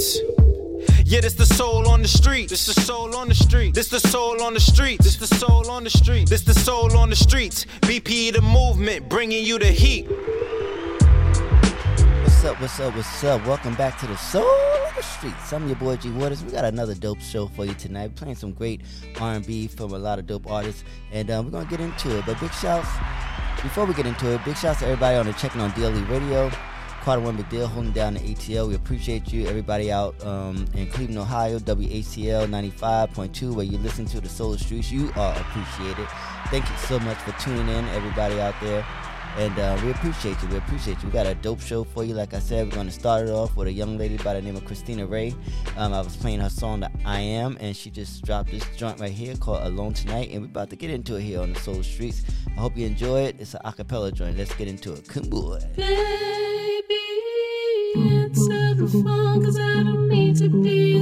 streets. Yeah, this the soul on the street. This is the soul on the street. This the soul on the street. This is the soul on the street. This the soul on the streets. BP the movement, bringing you the heat. What's up? What's up? What's up? Welcome back to the soul on the streets. I'm your boy G Waters. We got another dope show for you tonight. Playing some great R&B from a lot of dope artists, and um, we're gonna get into it. But big shouts before we get into it. Big shouts to everybody on the checking on DLE Radio. Carter One McDill holding down the ATL. We appreciate you, everybody out um, in Cleveland, Ohio, WACL 95.2, where you listen to the Solar Streets. You are appreciated. Thank you so much for tuning in, everybody out there. And uh, we appreciate you. We appreciate you. We got a dope show for you. Like I said, we're going to start it off with a young lady by the name of Christina Ray. Um, I was playing her song, the I Am, and she just dropped this joint right here called Alone Tonight. And we're about to get into it here on the Soul Streets. I hope you enjoy it. It's an acapella joint. Let's get into it. Come boy. Answer the phone, cause I don't need to be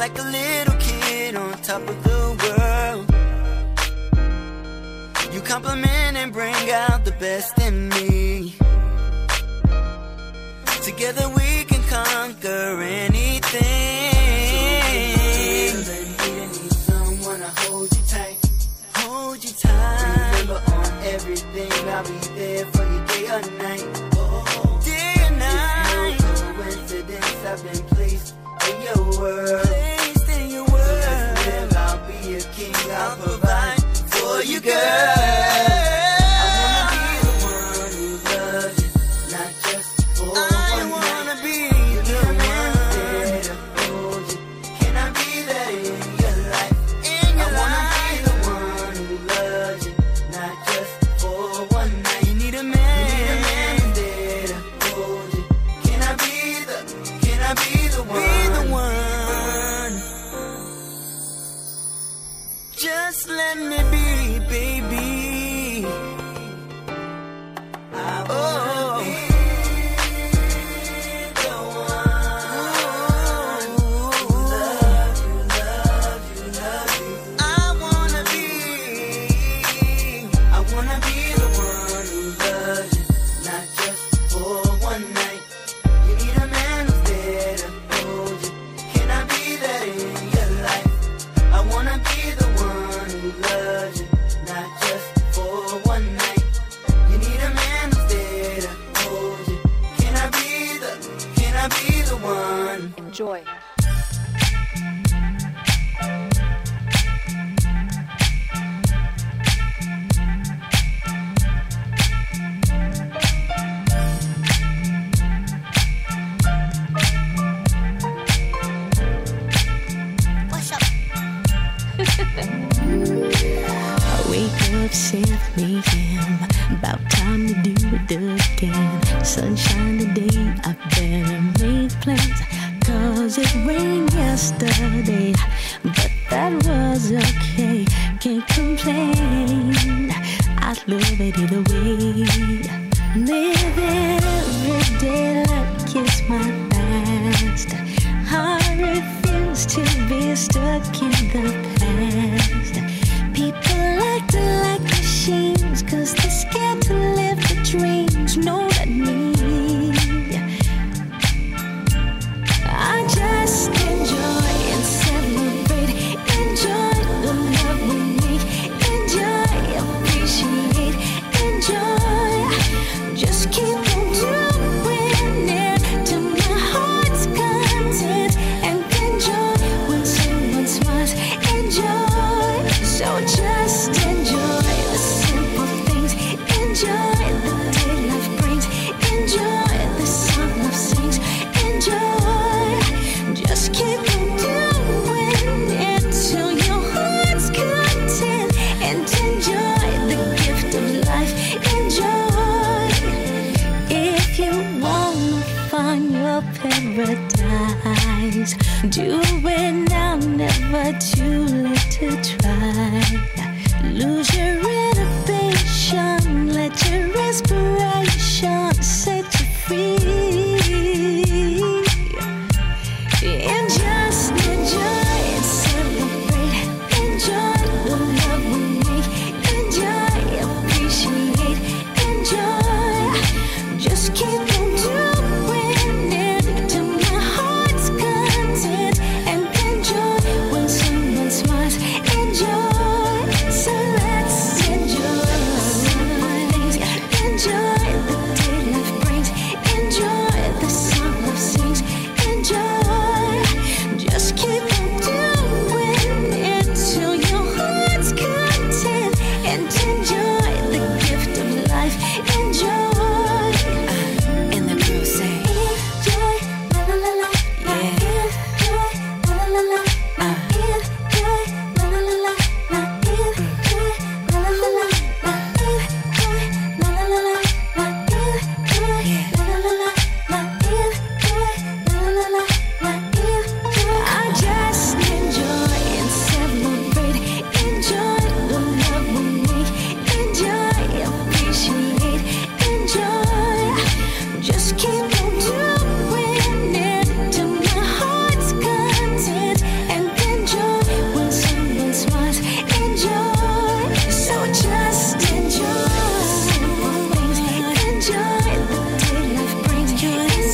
like a little kid on top of the world. You compliment and bring out the best in me. Together we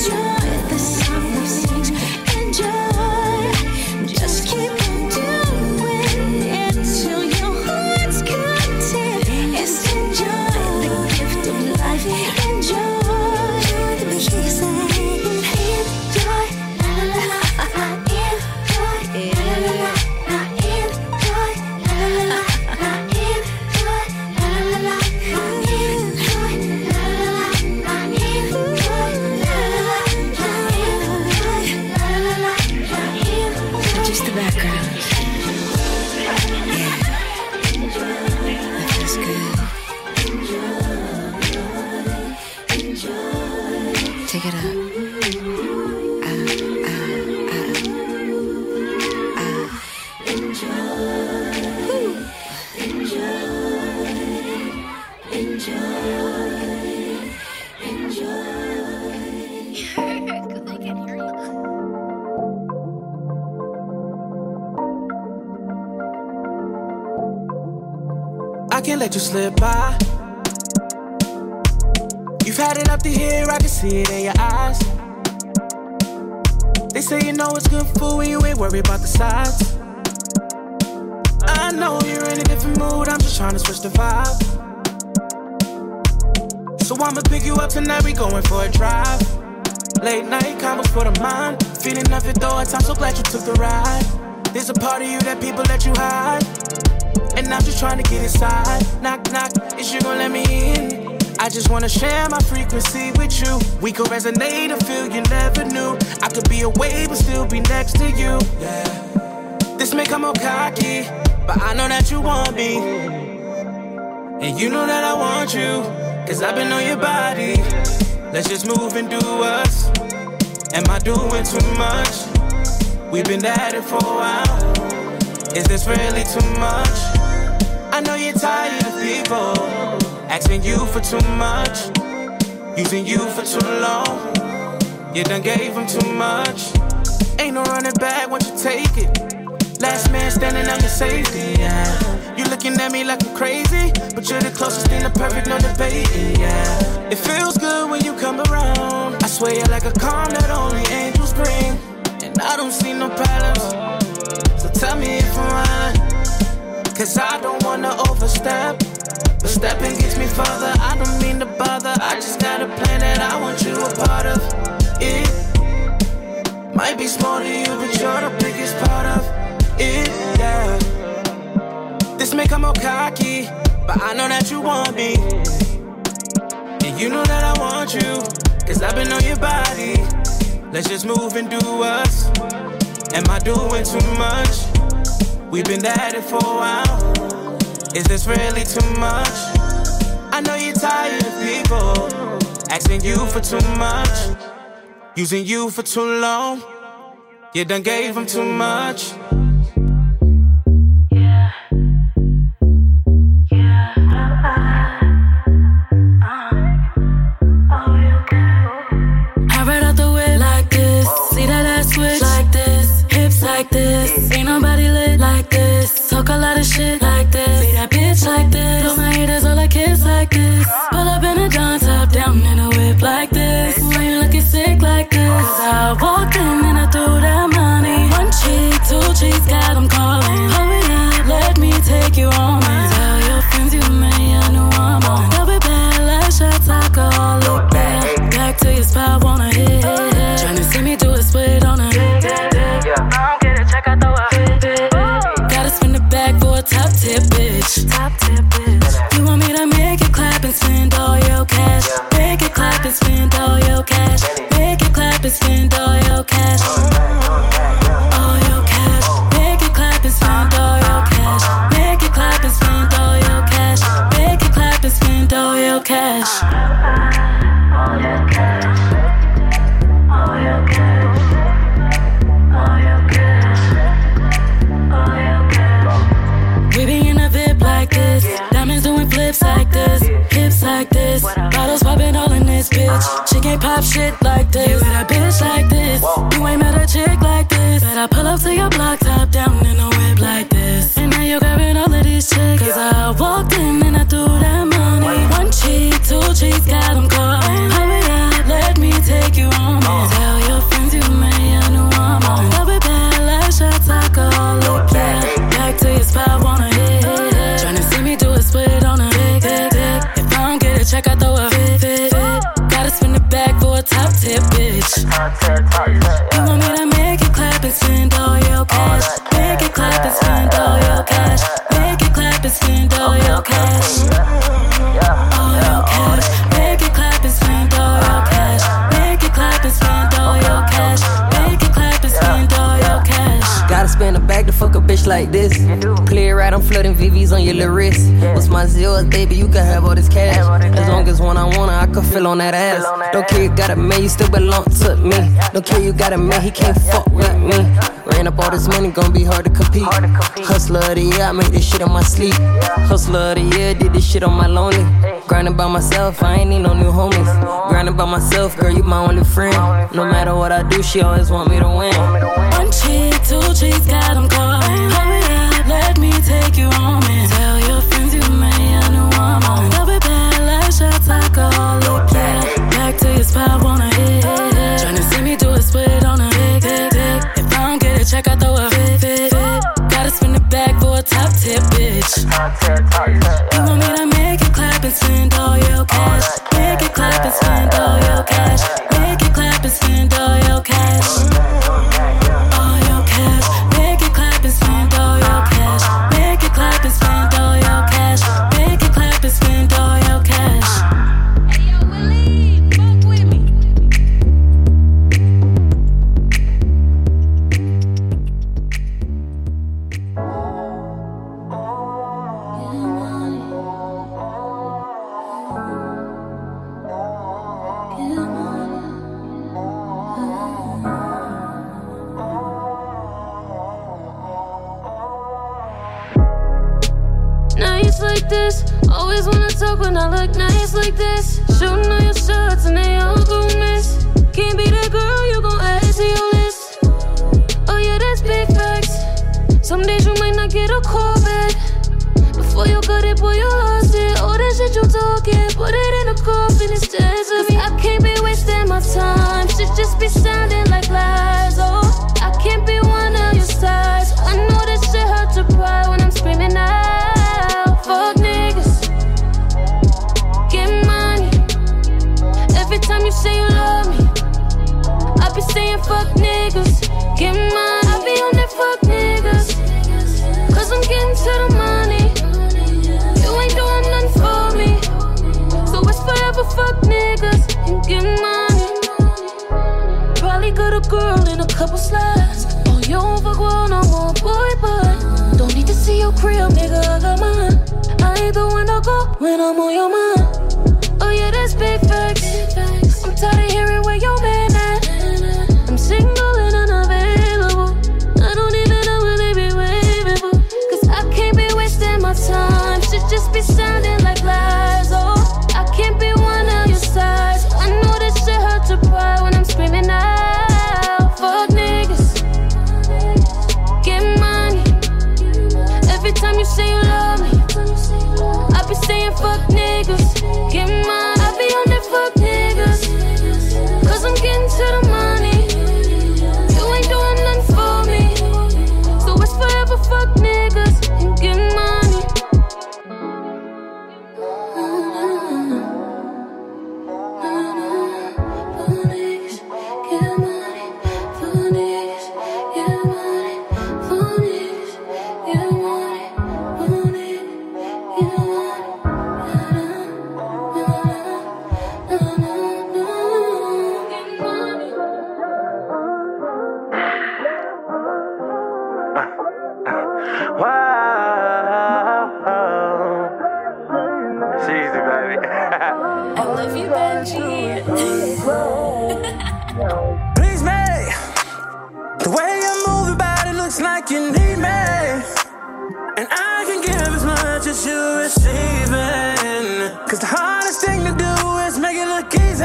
you just wanna share my frequency with you. We could resonate and feel you never knew. I could be away, but still be next to you. Yeah. This may come out cocky, but I know that you want me. And you know that I want you, cause I've been on your body. Let's just move and do us. Am I doing too much? We've been at it for a while. Is this really too much? I know you're tired of people asking you for too much, using you for too long. You done gave them too much. Ain't no running back once you take it. Last man standing on your safety, yeah. You looking at me like I'm crazy, but you're the closest thing to perfect, no debating, yeah. It feels good when you come around. I swear you're like a calm that only angels bring, and I don't see no problems. So tell me if I'm lying. Cause I don't wanna overstep. But stepping gets me farther. I don't mean to bother. I just got a plan that I want you a part of. It might be small to you, but you're the biggest part of it. Yeah. This may come out cocky, but I know that you want me. And you know that I want you. Cause I've been on your body. Let's just move and do us. Am I doing too much? We've been at it for a while. Is this really too much? I know you're tired of people asking you for too much, using you for too long. You done gave them too much. Hop right out the whip like this. See that ass switch like this. Hips like this. Ain't nobody lit like this. Talk a lot of shit like like this. Blow my haters all like kids like this. Pull up in a John top down in a whip like this. Why you looking sick like this? Cause I walked wrist. What's my zeros, baby? You can have all this cash. As long as when I want I can feel on that ass. Don't care you got a man, you still belong to me. Don't care you got a man, he can't fuck with me. Ran up all this money, gonna be hard to compete. Hustler of the year, I made this shit on my sleep. Hustler of the year, did this shit on my lonely. Grinding by myself, I ain't need no new homies. Grinding by myself, girl, you my only friend. No matter what I do, she always want me to win. One cheek, two cheeks, got them calling. Hurry up, let me take you home to your spot, wanna hit. Tryna see me do a split on a big. If I don't get a check, I throw a fit. Gotta spin it back for a top tip, bitch. You want me to like lies. Oh, I can't be one of your stars. I know this shit hurt to pride when I'm screaming out. Fuck niggas, get money. Every time you say you love me, I be saying fuck niggas, get money. I be on that fuck niggas, cause I'm getting to the money. You ain't doing nothing for me, so it's forever fuck girl in a couple slides. Oh, you don't fuck with no more boy, but don't need to see your crib, nigga. I got mine. I ain't the one to go when I'm on your mind. Oh yeah, that's big facts. I'm tired of hearing where your man at. I'm single and unavailable. I I love you, Benji. Please me. The way you move moving, body looks like you need me. And I can give as much as you're receiving. Cause the hardest thing to do is make it look easy.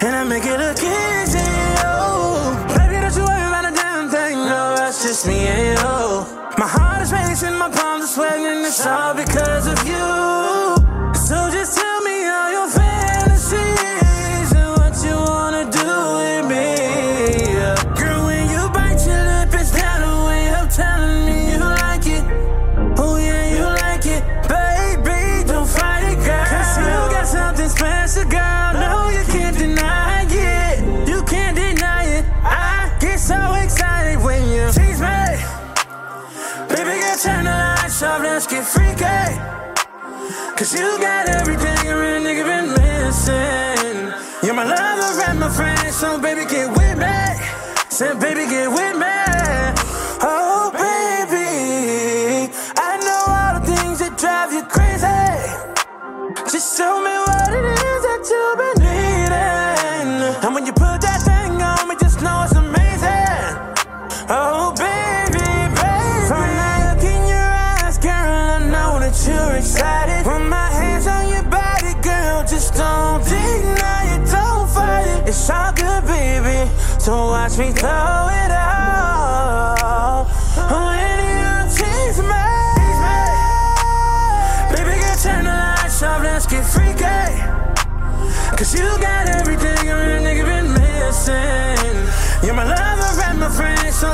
And I make it look easy. Oh, baby, don't you a damn thing. No, just me and you. My heart is racing, my palms are sweating. It's all because baby, get with me. Said, baby, get with me.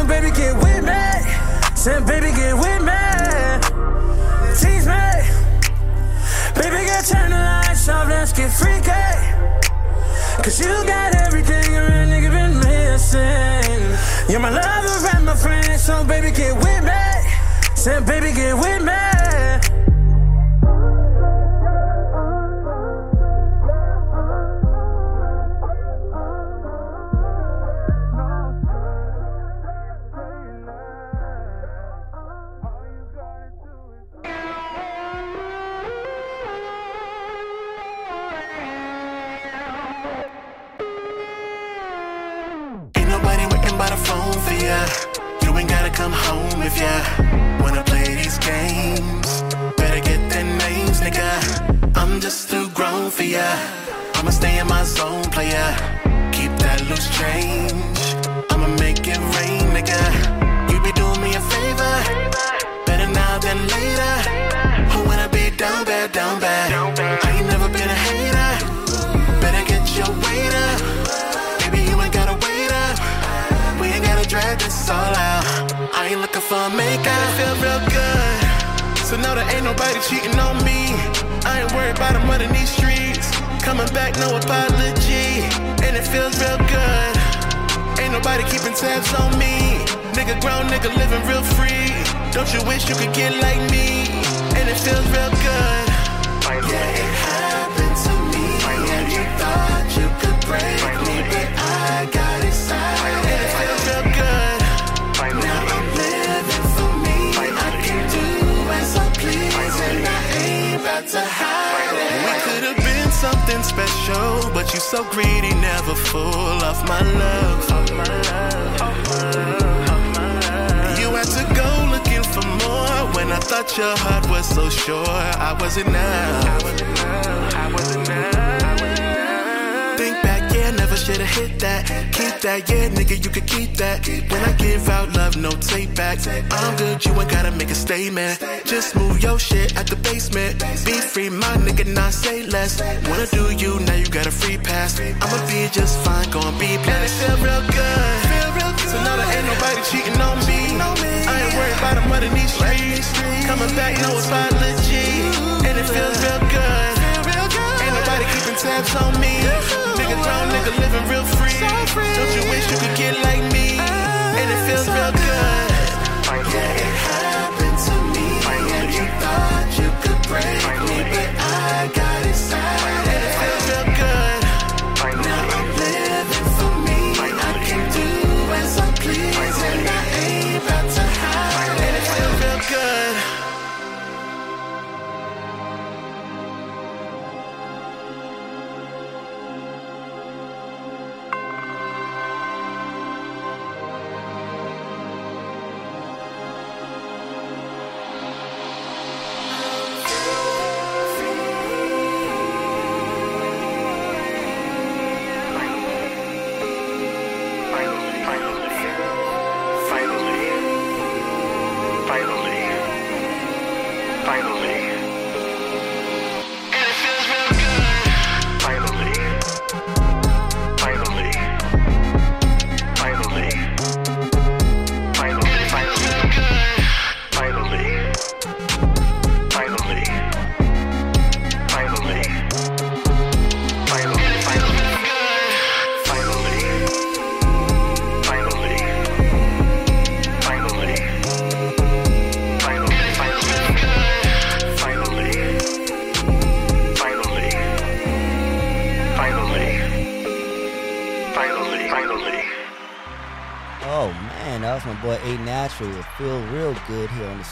on, baby, get with me. Said, baby, get with me. Tease me. Baby, get turn the lights off, let's get freaky. Cause you got everything a real nigga been missing. You're my lover and my friend, so baby, get with me. Said, baby, get with me. nobody cheating on me. I ain't worried about a mud in these streets. Coming back, no apology. And it feels real good. Ain't nobody keeping tabs on me. Nigga grown, nigga living real free. Don't you wish you could get like me? And it feels real good. Yeah, it happened to me. And you thought you could break me, but I so pleasing, I ain't about to hide it. We could have been something special, but you so greedy, never full of my love. You had to go looking for more when I thought your heart was so sure. I was enough. I was enough. I was enough. Think back never should've hit that. Keep that, yeah, nigga, you could keep that. When I give out love, no take back. I'm good, you ain't gotta make a statement. Just move your shit at the basement. Be free, my nigga, not say less. Wanna do you, now you got a free pass. I'ma be just fine, gon' be blessed. And it feel real good. So now there ain't nobody cheating on me. I ain't worried about the money in these streets. Coming back, know it's by legit. And it feels real good. Ain't nobody keeping tabs on me. Nigga grown, nigga living real free. Don't you wish you could get like me? Oh, and it feels real good. Yeah, it yeah thought you could break me, but I got.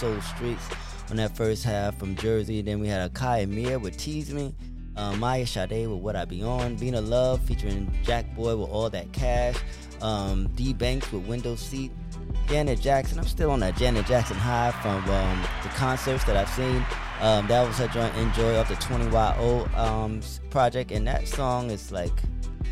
Soul Streets on that first half from Jersey. Then we had Akai Amir with Tease Me, uh, Maya Sade with What I Be On, Bina Love featuring Jack Boy with All That Cash, um, D Banks with Window Seat, Janet Jackson. I'm still on that Janet Jackson high from um, the concerts that I've seen. Um, that was her joint Enjoy off the 20YO um, project, and that song is like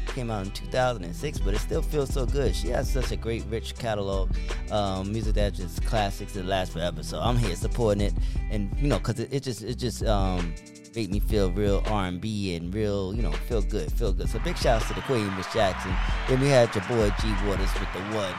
came out in 2006, but it still feels so good. She has such a great, rich catalog, um, music that just classics that last forever. So I'm here supporting it, and you know, cause it, it just it just um, made me feel real R&B and real, you know, feel good, feel good. So big shouts to the Queen, Miss Jackson. Then we had your boy G Waters with the one.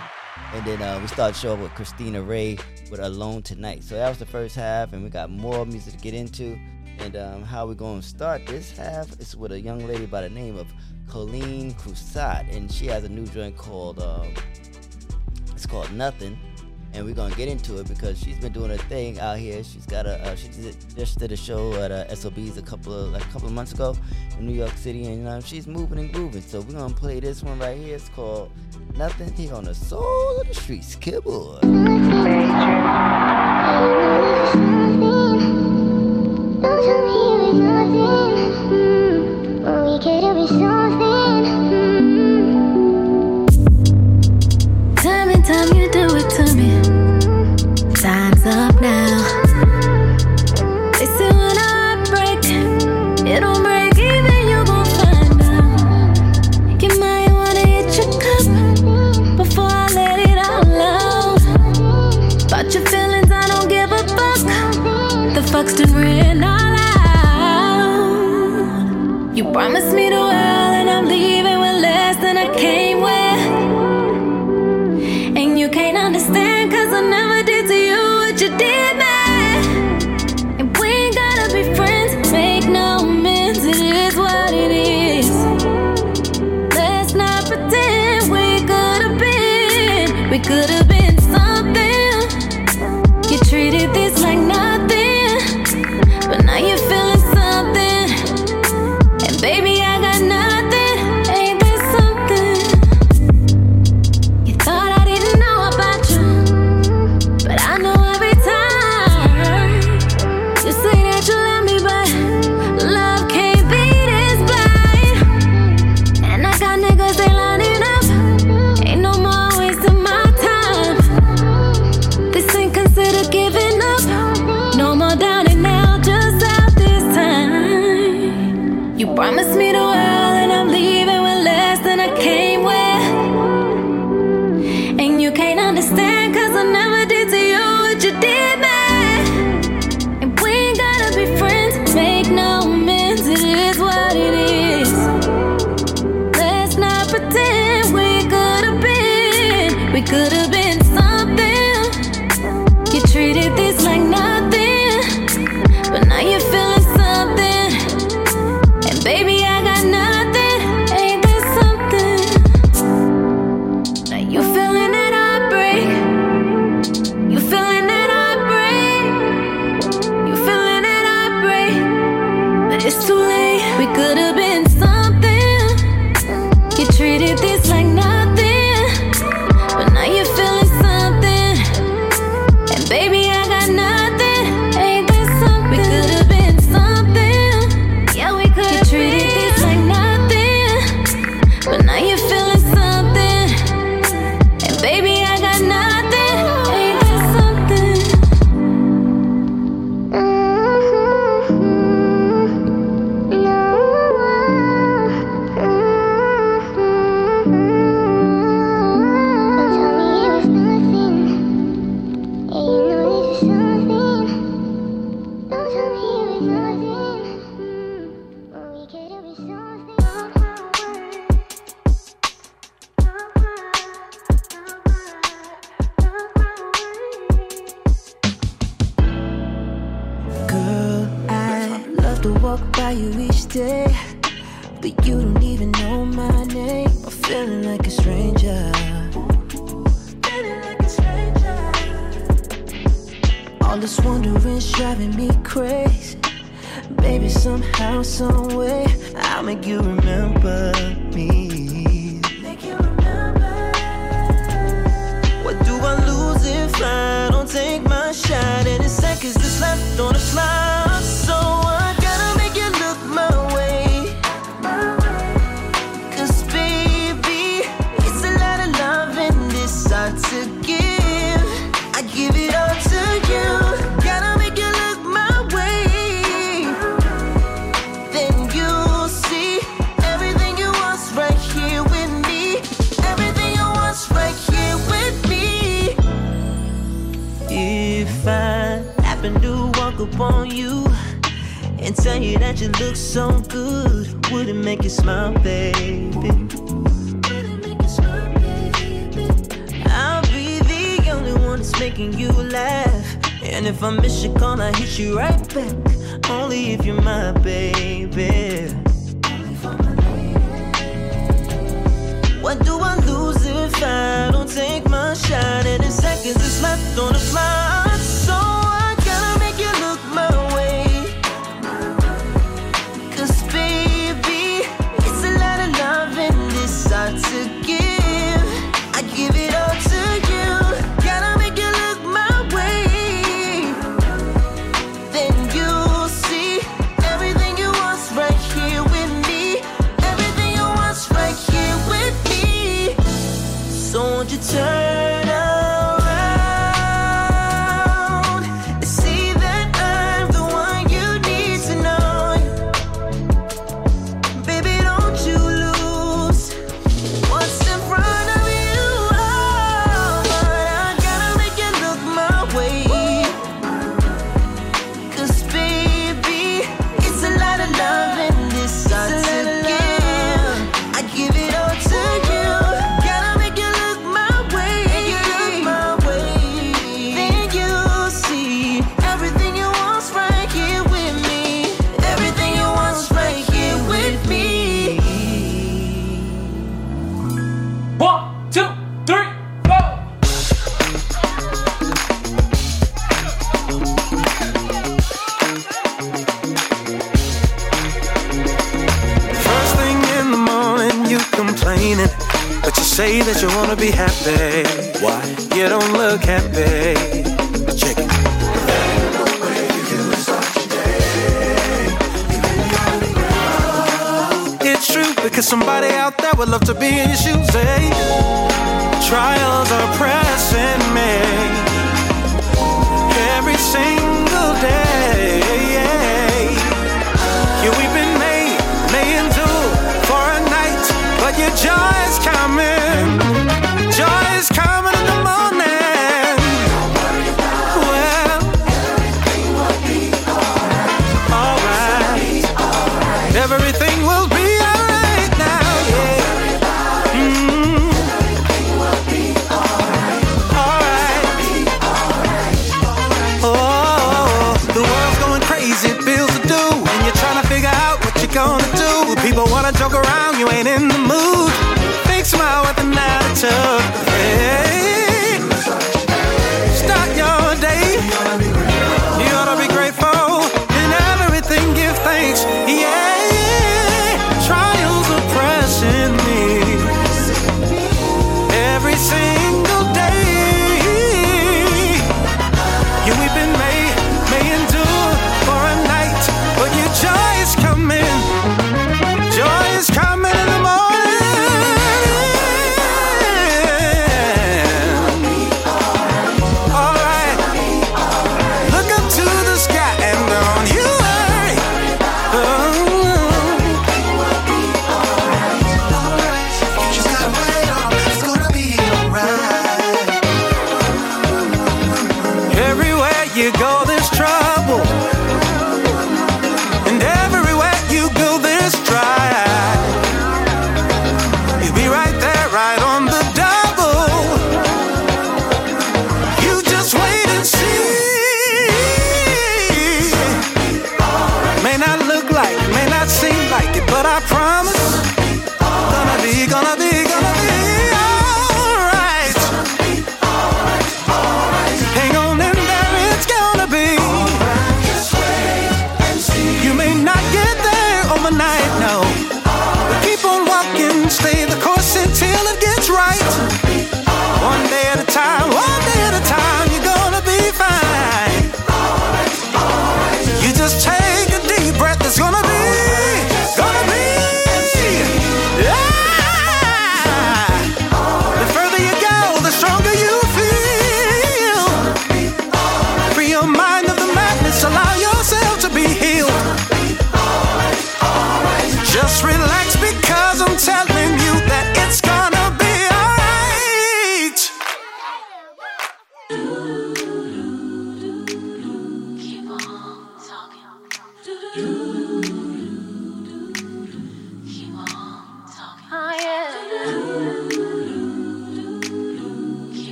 And then uh, we started show with Christina Ray with Alone Tonight. So that was the first half, and we got more music to get into. And um, how we're going to start this half is with a young lady by the name of Colleen Crusade. And she has a new joint called, uh, it's called Nothing and we're gonna get into it because she's been doing her thing out here. She's got a uh, she just did a show at uh, SOBs a couple of like a couple of months ago in New York City, and uh, she's moving and grooving. So we're gonna play this one right here. It's called Nothing here on the Soul of the Streets. Kibble. Could have promised me we could've been something. You treated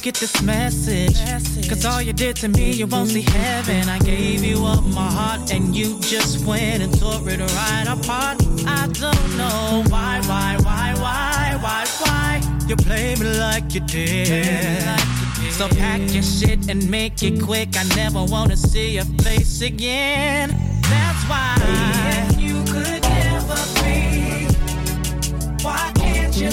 get this message. Cause all you did to me, you won't see heaven. I gave you up my heart and you just went and tore it right apart. I don't know why, why, why, why, why, why you play me like you did. So pack your shit and make it quick. I never wanna see your face again. That's why you could never be. Why can't you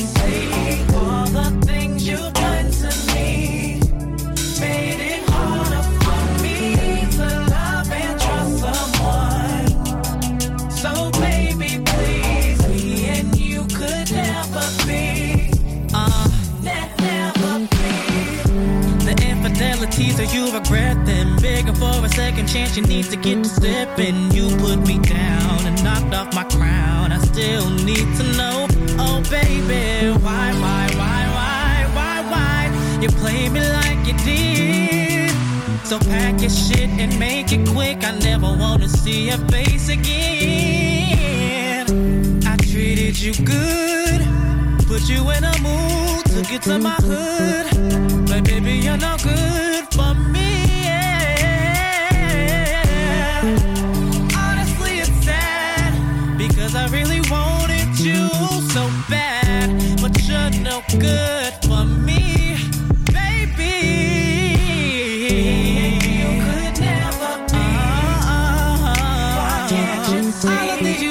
for a second chance, you need to get to stepping. You put me down and knocked off my crown. I still need to know, oh baby, why, why, why, why, why, why? You play me like you did. So pack your shit and make it quick. I never wanna see your face again. I treated you good, put you in a mood to get to my hood. But baby, you're no good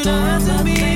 things to me?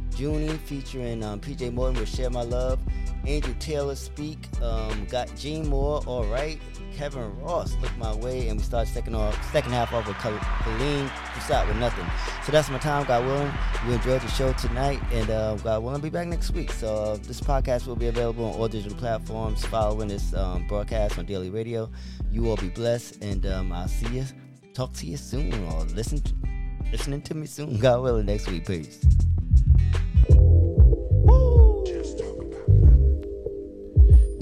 Junie featuring um, PJ Morton with Share My Love. Angel Taylor speak. Um, got Gene Moore, all right. Kevin Ross look my way, and we start second off second half off with Colleen Prasad with nothing. So that's my time, God willing. You enjoyed the show tonight, and uh, God willing, be back next week. So uh, this podcast will be available on all digital platforms following this um, broadcast on Daily Radio. You all be blessed, and um, I'll see you, talk to you soon, or listen, to, listening to me soon, God willing, next week. Peace.